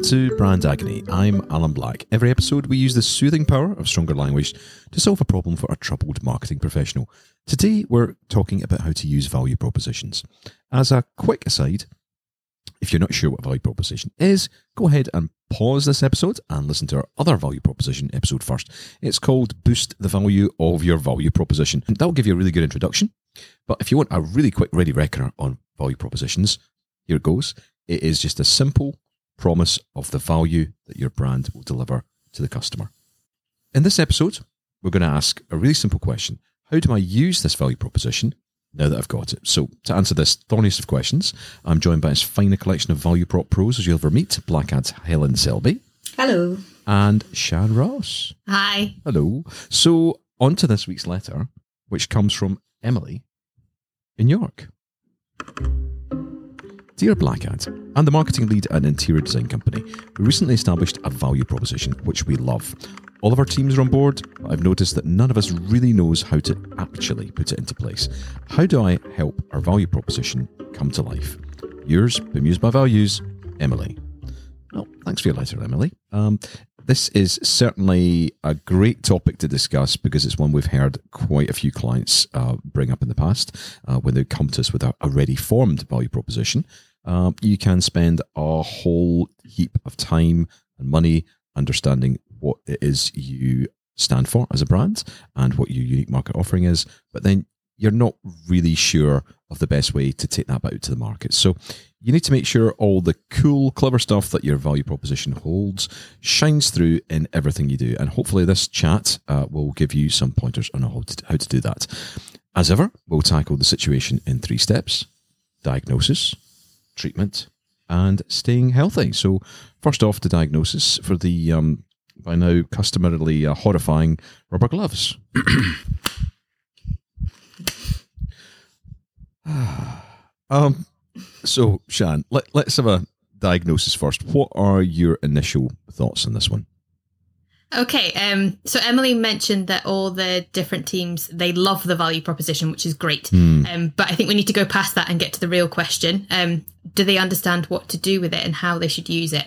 Welcome to Brand Agony. I'm Alan Black. Every episode, we use the soothing power of stronger language to solve a problem for a troubled marketing professional. Today, we're talking about how to use value propositions. As a quick aside, if you're not sure what a value proposition is, go ahead and pause this episode and listen to our other value proposition episode first. It's called Boost the Value of Your Value Proposition. And that'll give you a really good introduction. But if you want a really quick ready reckoner on value propositions, here it goes. It is just a simple promise of the value that your brand will deliver to the customer. In this episode, we're going to ask a really simple question How do I use this value proposition now that I've got it? So, to answer this thorniest of questions, I'm joined by as fine a collection of value prop pros as you'll ever meet Blackad's Helen Selby Hello. and Shan Ross. Hi. Hello. So, on to this week's letter, which comes from Emily in York. Dear Blackad, I'm the marketing lead at an interior design company. We recently established a value proposition, which we love. All of our teams are on board, but I've noticed that none of us really knows how to actually put it into place. How do I help our value proposition come to life? Yours, bemused by values, Emily. Well, thanks for your letter, Emily. Um, this is certainly a great topic to discuss because it's one we've heard quite a few clients uh, bring up in the past uh, when they come to us with a, a ready formed value proposition. Um, you can spend a whole heap of time and money understanding what it is you stand for as a brand and what your unique market offering is, but then you're not really sure of the best way to take that out to the market. So you need to make sure all the cool, clever stuff that your value proposition holds shines through in everything you do. And hopefully, this chat uh, will give you some pointers on how to, how to do that. As ever, we'll tackle the situation in three steps diagnosis, treatment, and staying healthy. So, first off, the diagnosis for the um, by now customarily uh, horrifying rubber gloves. um, so, Shan, let, let's have a diagnosis first. What are your initial thoughts on this one? Okay, um, so Emily mentioned that all the different teams they love the value proposition, which is great. Um, but I think we need to go past that and get to the real question: um, Do they understand what to do with it and how they should use it?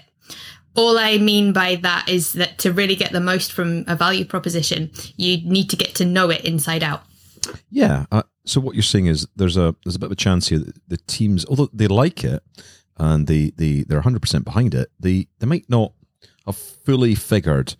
All I mean by that is that to really get the most from a value proposition, you need to get to know it inside out. Yeah. Uh, so what you're saying is there's a there's a bit of a chance here that the teams, although they like it and they they they're 100 percent behind it, they they might not have fully figured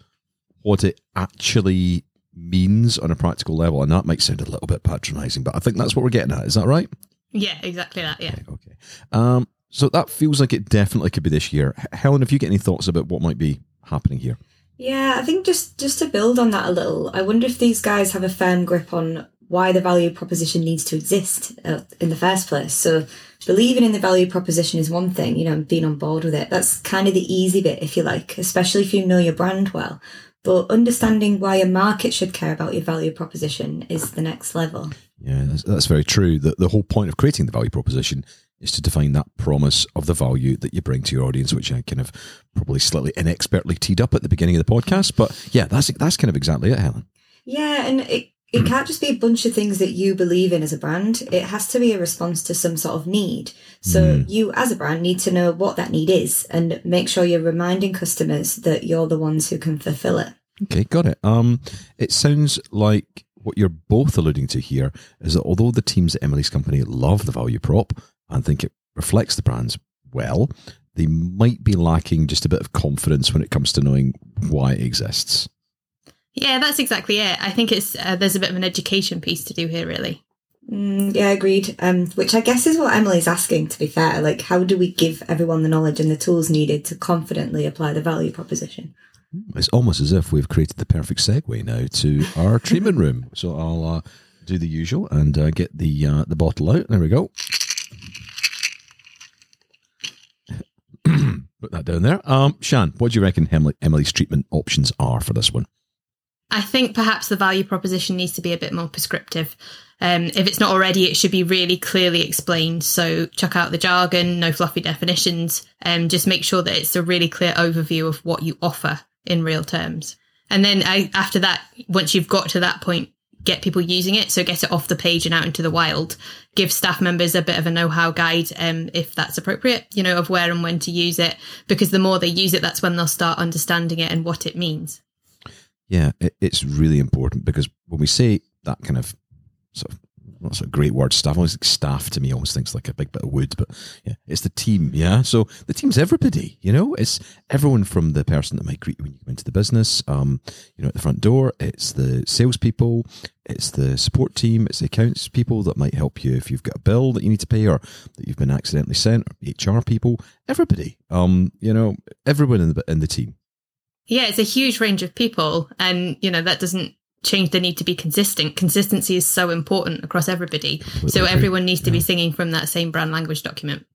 what it actually means on a practical level, and that might sound a little bit patronising, but I think that's what we're getting at. Is that right? Yeah, exactly that. Yeah. Okay. okay. Um, so that feels like it definitely could be this year. Helen, have you got any thoughts about what might be happening here? Yeah, I think just just to build on that a little, I wonder if these guys have a firm grip on why the value proposition needs to exist uh, in the first place. So believing in the value proposition is one thing, you know, and being on board with it. That's kind of the easy bit, if you like, especially if you know your brand well. But understanding why a market should care about your value proposition is the next level. Yeah, that's, that's very true. The, the whole point of creating the value proposition is to define that promise of the value that you bring to your audience, which I kind of probably slightly inexpertly teed up at the beginning of the podcast. But yeah, that's that's kind of exactly it, Helen. Yeah, and it it can't just be a bunch of things that you believe in as a brand. It has to be a response to some sort of need. So you as a brand need to know what that need is and make sure you're reminding customers that you're the ones who can fulfill it. Okay, got it. Um, it sounds like what you're both alluding to here is that although the teams at Emily's company love the value prop and think it reflects the brands well, they might be lacking just a bit of confidence when it comes to knowing why it exists. Yeah, that's exactly it. I think it's uh, there's a bit of an education piece to do here, really. Mm, yeah, agreed. Um, which I guess is what Emily's asking, to be fair. Like, how do we give everyone the knowledge and the tools needed to confidently apply the value proposition? It's almost as if we've created the perfect segue now to our treatment room. So I'll uh, do the usual and uh, get the uh, the bottle out. There we go. Put that down there. Um, Shan, what do you reckon Emily, Emily's treatment options are for this one? I think perhaps the value proposition needs to be a bit more prescriptive. Um, if it's not already, it should be really clearly explained. So chuck out the jargon, no fluffy definitions, and just make sure that it's a really clear overview of what you offer in real terms. And then I, after that, once you've got to that point, get people using it. So get it off the page and out into the wild. Give staff members a bit of a know-how guide, um, if that's appropriate, you know, of where and when to use it. Because the more they use it, that's when they'll start understanding it and what it means. Yeah, it, it's really important because when we say that kind of sort of that's a great word. Staff. Always like staff to me always thinks like a big bit of wood, but yeah, it's the team. Yeah, so the team's everybody. You know, it's everyone from the person that might greet you when you come into the business. Um, you know, at the front door, it's the salespeople, it's the support team, it's the accounts people that might help you if you've got a bill that you need to pay or that you've been accidentally sent. Or HR people, everybody. Um, you know, everyone in the in the team. Yeah, it's a huge range of people, and you know that doesn't change the need to be consistent. Consistency is so important across everybody. So everyone needs to yeah. be singing from that same brand language document.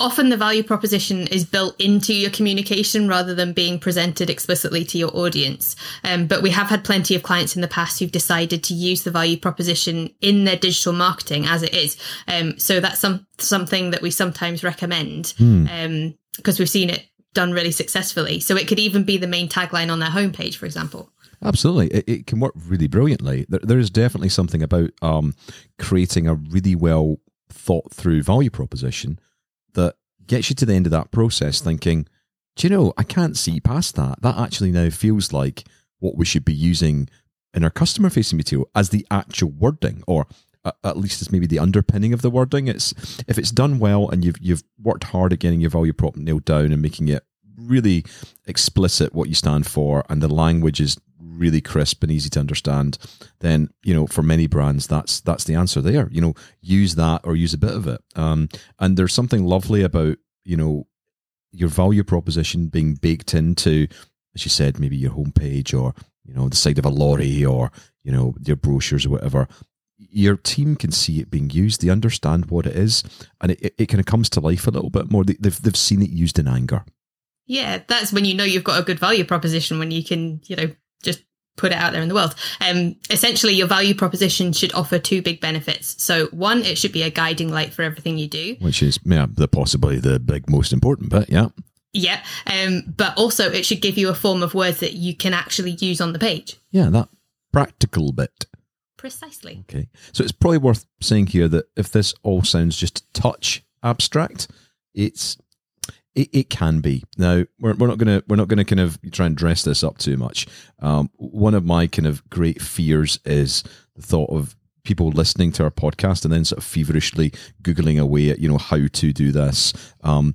Often the value proposition is built into your communication rather than being presented explicitly to your audience. Um, but we have had plenty of clients in the past who've decided to use the value proposition in their digital marketing as it is. Um, so that's some, something that we sometimes recommend because mm. um, we've seen it done really successfully. So it could even be the main tagline on their homepage, for example. Absolutely, it, it, can work really brilliantly. There, there is definitely something about um, creating a really well thought through value proposition that gets you to the end of that process thinking, do you know, I can't see past that. That actually now feels like what we should be using in our customer facing material as the actual wording, or at least as maybe the underpinning of the wording. It's if it's done well and you've you've worked hard at getting your value prop nailed down and making it really explicit what you stand for, and the language is really crisp and easy to understand, then you know for many brands that's that's the answer there. You know, use that or use a bit of it. Um, and there's something lovely about you know your value proposition being baked into, as you said, maybe your homepage or you know the side of a lorry or you know your brochures or whatever your team can see it being used. They understand what it is, and it, it, it kind of comes to life a little bit more. They, they've they've seen it used in anger. Yeah, that's when you know you've got a good value proposition when you can, you know, just put it out there in the world. Um, essentially, your value proposition should offer two big benefits. So, one, it should be a guiding light for everything you do, which is yeah, the possibly the big most important bit. Yeah. Yeah, um, but also it should give you a form of words that you can actually use on the page. Yeah, that practical bit. Precisely. Okay, so it's probably worth saying here that if this all sounds just a touch abstract, it's it, it can be. Now we're, we're not gonna we're not gonna kind of try and dress this up too much. Um, one of my kind of great fears is the thought of people listening to our podcast and then sort of feverishly googling away at you know how to do this. Um,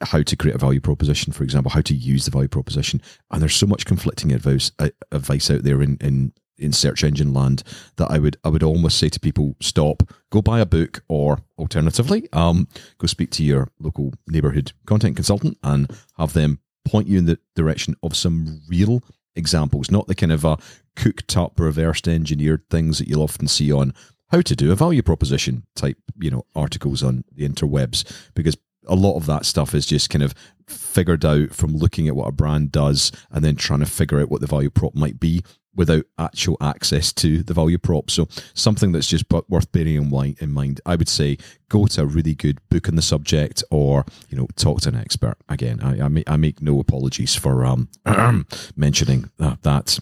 how to create a value proposition, for example, how to use the value proposition. And there's so much conflicting advice, uh, advice out there in, in in search engine land that I would I would almost say to people stop go buy a book or alternatively um, go speak to your local neighborhood content consultant and have them point you in the direction of some real examples not the kind of uh, cooked up reversed engineered things that you'll often see on how to do a value proposition type you know articles on the interwebs because a lot of that stuff is just kind of figured out from looking at what a brand does and then trying to figure out what the value prop might be without actual access to the value prop. So something that's just worth bearing in mind. I would say go to a really good book on the subject, or you know, talk to an expert. Again, I, I, make, I make no apologies for um, mentioning uh, that.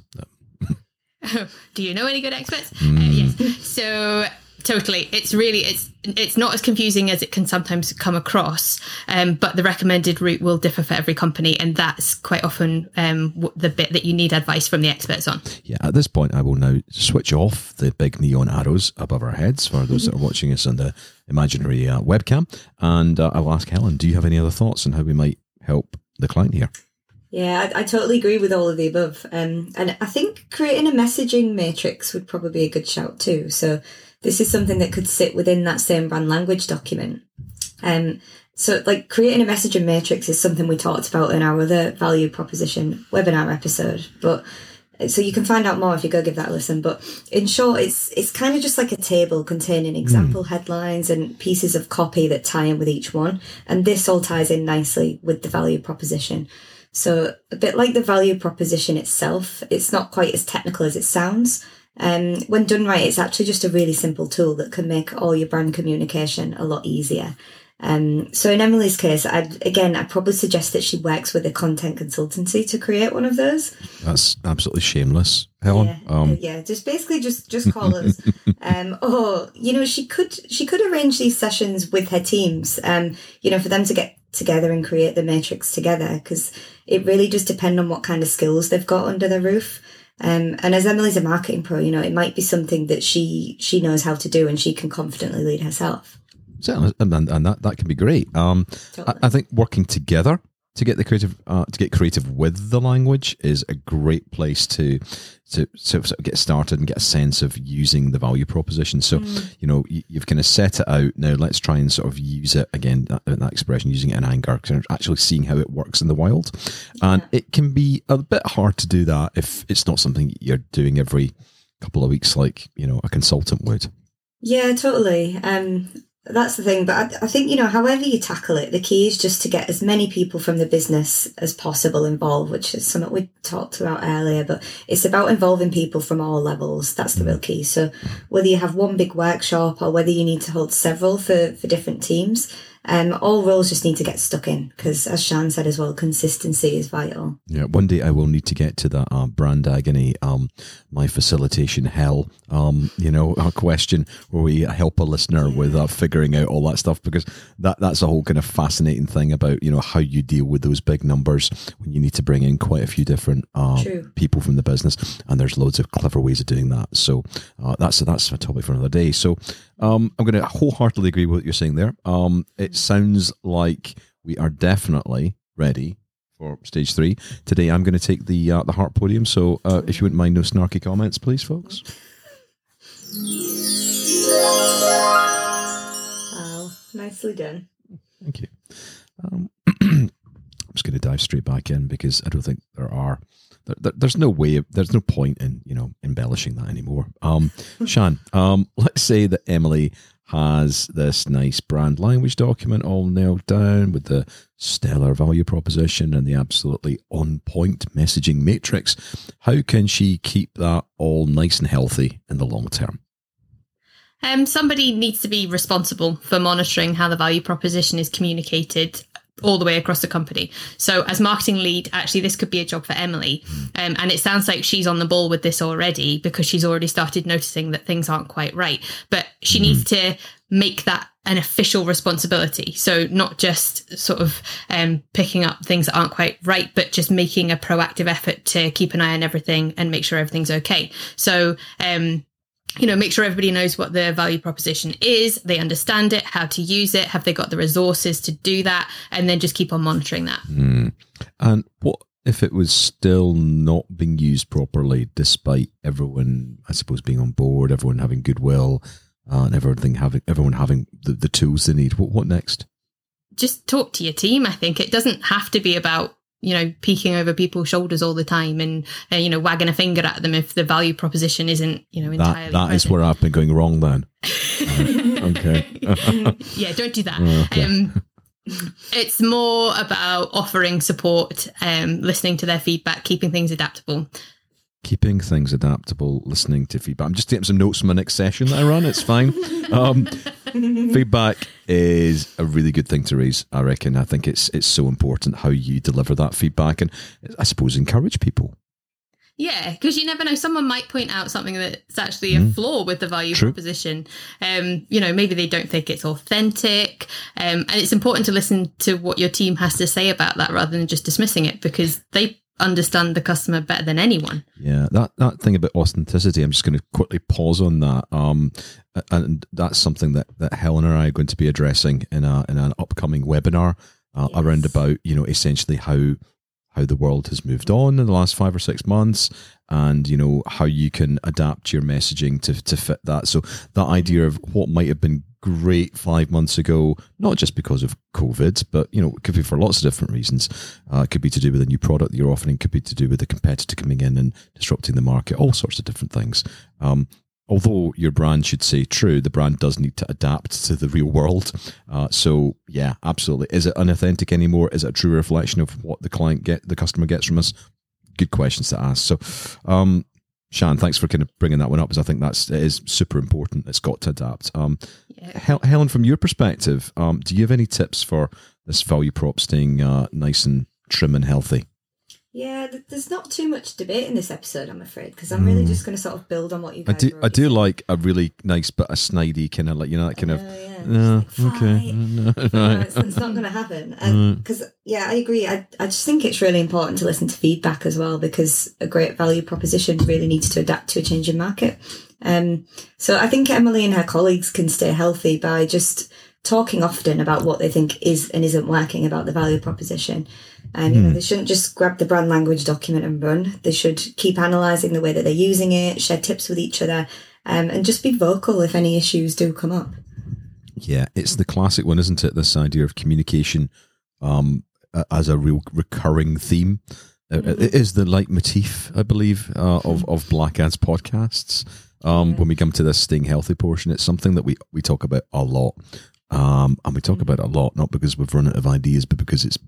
Do you know any good experts? Mm. Uh, yes. So totally. It's really it's it's not as confusing as it can sometimes come across um, but the recommended route will differ for every company and that's quite often um, the bit that you need advice from the experts on. Yeah at this point i will now switch off the big neon arrows above our heads for those that are watching us on the imaginary uh, webcam and uh, i'll ask helen do you have any other thoughts on how we might help the client here yeah, I, I, totally agree with all of the above. Um, and I think creating a messaging matrix would probably be a good shout too. So this is something that could sit within that same brand language document. Um, so, like creating a messaging matrix is something we talked about in our other value proposition webinar episode. But so you can find out more if you go give that a listen. But in short, it's it's kind of just like a table containing example mm. headlines and pieces of copy that tie in with each one, and this all ties in nicely with the value proposition. So a bit like the value proposition itself, it's not quite as technical as it sounds. Um, when done right, it's actually just a really simple tool that can make all your brand communication a lot easier. Um, so in Emily's case, I'd, again, I'd probably suggest that she works with a content consultancy to create one of those. That's absolutely shameless, Helen. Yeah, Um, yeah, just basically just just call us. Um, or you know, she could she could arrange these sessions with her teams. Um, you know, for them to get together and create the matrix together because it really does depend on what kind of skills they've got under their roof. Um, and as Emily's a marketing pro, you know, it might be something that she she knows how to do and she can confidently lead herself. Certainly, and, and, and that, that can be great. Um, Totally. I, I think working together to get the creative uh, to get creative with the language is a great place to to, to sort of get started and get a sense of using the value proposition. So you know you, you've kind of set it out. Now let's try and sort of use it again. That, that expression, using it in anger, actually seeing how it works in the wild, and it can be a bit hard to do that if it's not something you're doing every couple of weeks, like you know a consultant would. Yeah, totally. Um, that's the thing. But I, I think, you know, however you tackle it, the key is just to get as many people from the business as possible involved, which is something we talked about earlier. But it's about involving people from all levels. That's the real mm. key. So whether you have one big workshop or whether you need to hold several for, for different teams, um, all roles just need to get stuck in because, as Shan said as well, consistency is vital. Yeah, one day I will need to get to that uh, brand agony, um, my facilitation hell, um, you know, a question where we help a listener with uh, figuring out all that stuff because that that's a whole kind of fascinating thing about you know how you deal with those big numbers when you need to bring in quite a few different uh, people from the business, and there's loads of clever ways of doing that. So uh, that's that's a topic for another day. So um, I'm going to wholeheartedly agree with what you're saying there. Um, it sounds like we are definitely ready for stage three. Today, I'm going to take the uh, the heart podium. So, uh, if you wouldn't mind, no snarky comments, please, folks. Wow, nicely done. Thank you. Um, I'm just going to dive straight back in because I don't think there are. There, there- there's no way. There's no point in you know embellishing that anymore. Um, Shan, um, let's say that Emily has this nice brand language document all nailed down with the stellar value proposition and the absolutely on point messaging matrix. How can she keep that all nice and healthy in the long term? Um, somebody needs to be responsible for monitoring how the value proposition is communicated all the way across the company. So, as marketing lead, actually, this could be a job for Emily. Um, and it sounds like she's on the ball with this already because she's already started noticing that things aren't quite right. But she needs to make that an official responsibility. So, not just sort of um, picking up things that aren't quite right, but just making a proactive effort to keep an eye on everything and make sure everything's okay. So, um, you know, make sure everybody knows what the value proposition is, they understand it, how to use it, have they got the resources to do that, and then just keep on monitoring that. And what if it was still not being used properly, despite everyone, I suppose, being on board, everyone having goodwill, uh, and everything having everyone having the, the tools they need? What what next? Just talk to your team. I think it doesn't have to be about you know peeking over people's shoulders all the time and uh, you know wagging a finger at them if the value proposition isn't you know entirely. That that is where I've been going wrong. Then, okay. yeah, don't do that. Okay. Um, it's more about offering support, um, listening to their feedback, keeping things adaptable. Keeping things adaptable, listening to feedback. I'm just taking some notes from my next session that I run. It's fine. Um, feedback is a really good thing to raise. I reckon. I think it's it's so important how you deliver that feedback, and I suppose encourage people. Yeah, because you never know. Someone might point out something that's actually a flaw with the value True. proposition. Um, you know, maybe they don't think it's authentic. Um, and it's important to listen to what your team has to say about that rather than just dismissing it because they understand the customer better than anyone. Yeah, that that thing about authenticity. I'm just going to quickly pause on that. Um, and that's something that that Helen and I are going to be addressing in a in an upcoming webinar uh, Yes. around about you know essentially how how the world has moved on in the last five or six months, and you know how you can adapt your messaging to to fit that. So that idea of what might have been great five months ago, not just because of COVID, but you know, it could be for lots of different reasons. Uh, it could be to do with a new product that you're offering, could be to do with a competitor coming in and disrupting the market, all sorts of different things. Um, although your brand should say true, the brand does need to adapt to the real world. Uh, so yeah, absolutely. Is it unauthentic anymore? Is it a true reflection of what the client get, the customer gets from us? Good questions to ask. So, um, Shan, thanks for kind of bringing that one up, because I think that's it is super important. It's got to adapt. Um, Yeah. Hel- Helen, from your perspective, um, do you have any tips for this value prop staying uh, nice and trim and healthy? Yeah, th- there's not too much debate in this episode, I'm afraid, because I'm really just going to sort of build on what you I do. I do like a really nice but a snidey kind of like you know that kind of. Oh, yeah. No, Just like, okay, no, no, right. it's, it's not going to happen. Because yeah, I agree. I I just think it's really important to listen to feedback as well because a great value proposition really needs to adapt to a changing market. Um, so I think Emily and her colleagues can stay healthy by just talking often about what they think is and isn't working about the value proposition. And you know, they shouldn't just grab the brand language document and run. They should keep analysing the way that they're using it, share tips with each other, um, and just be vocal if any issues do come up. Yeah, it's the classic one, isn't it? This idea of communication um, as a real recurring theme. Uh, It is the leitmotif, I believe, uh, of of Blackad's podcasts. Um, When we come to this staying healthy portion, it's something that we we talk about a lot, um, and we talk about it a lot not because we've run out of ideas, but because it's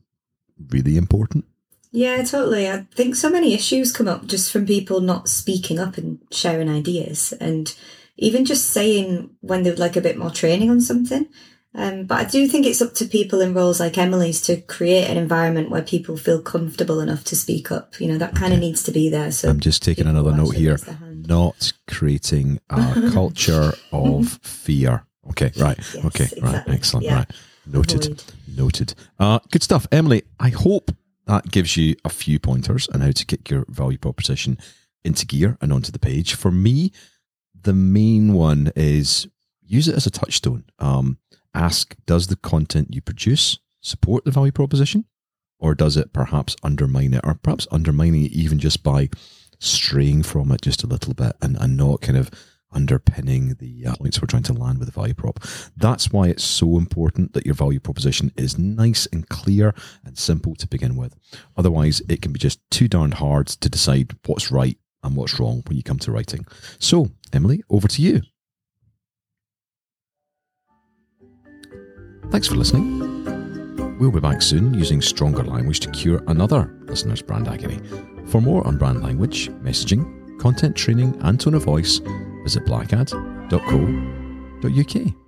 really important. Yeah, totally. I think so many issues come up just from people not speaking up and sharing ideas, and even just saying when they would like a bit more training on something. Um, but I do think it's up to people in roles like Emily's to create an environment where people feel comfortable enough to speak up. You know, that kind of needs to be there. So I'm just taking another note here. raise their hand. Not creating a culture of fear. Okay, right. Yes, okay, right. Excellent. Yeah. Right. Noted. Avoid. Noted. Uh, good stuff, Emily. I hope that gives you a few pointers on how to kick your value proposition into gear and onto the page. For me, the main one is use it as a touchstone. Um, ask, does the content you produce support the value proposition, or does it perhaps undermine it, or perhaps undermining it even just by straying from it just a little bit and, and not kind of underpinning the points we're trying to land with the value prop. That's why it's so important that your value proposition is nice and clear and simple to begin with. Otherwise, it can be just too darn hard to decide what's right and what's wrong when you come to writing. So, Emily, over to you. Thanks for listening. We'll be back soon using stronger language to cure another listener's brand agony. For more on brand language, messaging, content training, and tone of voice, visit blackad.co.uk.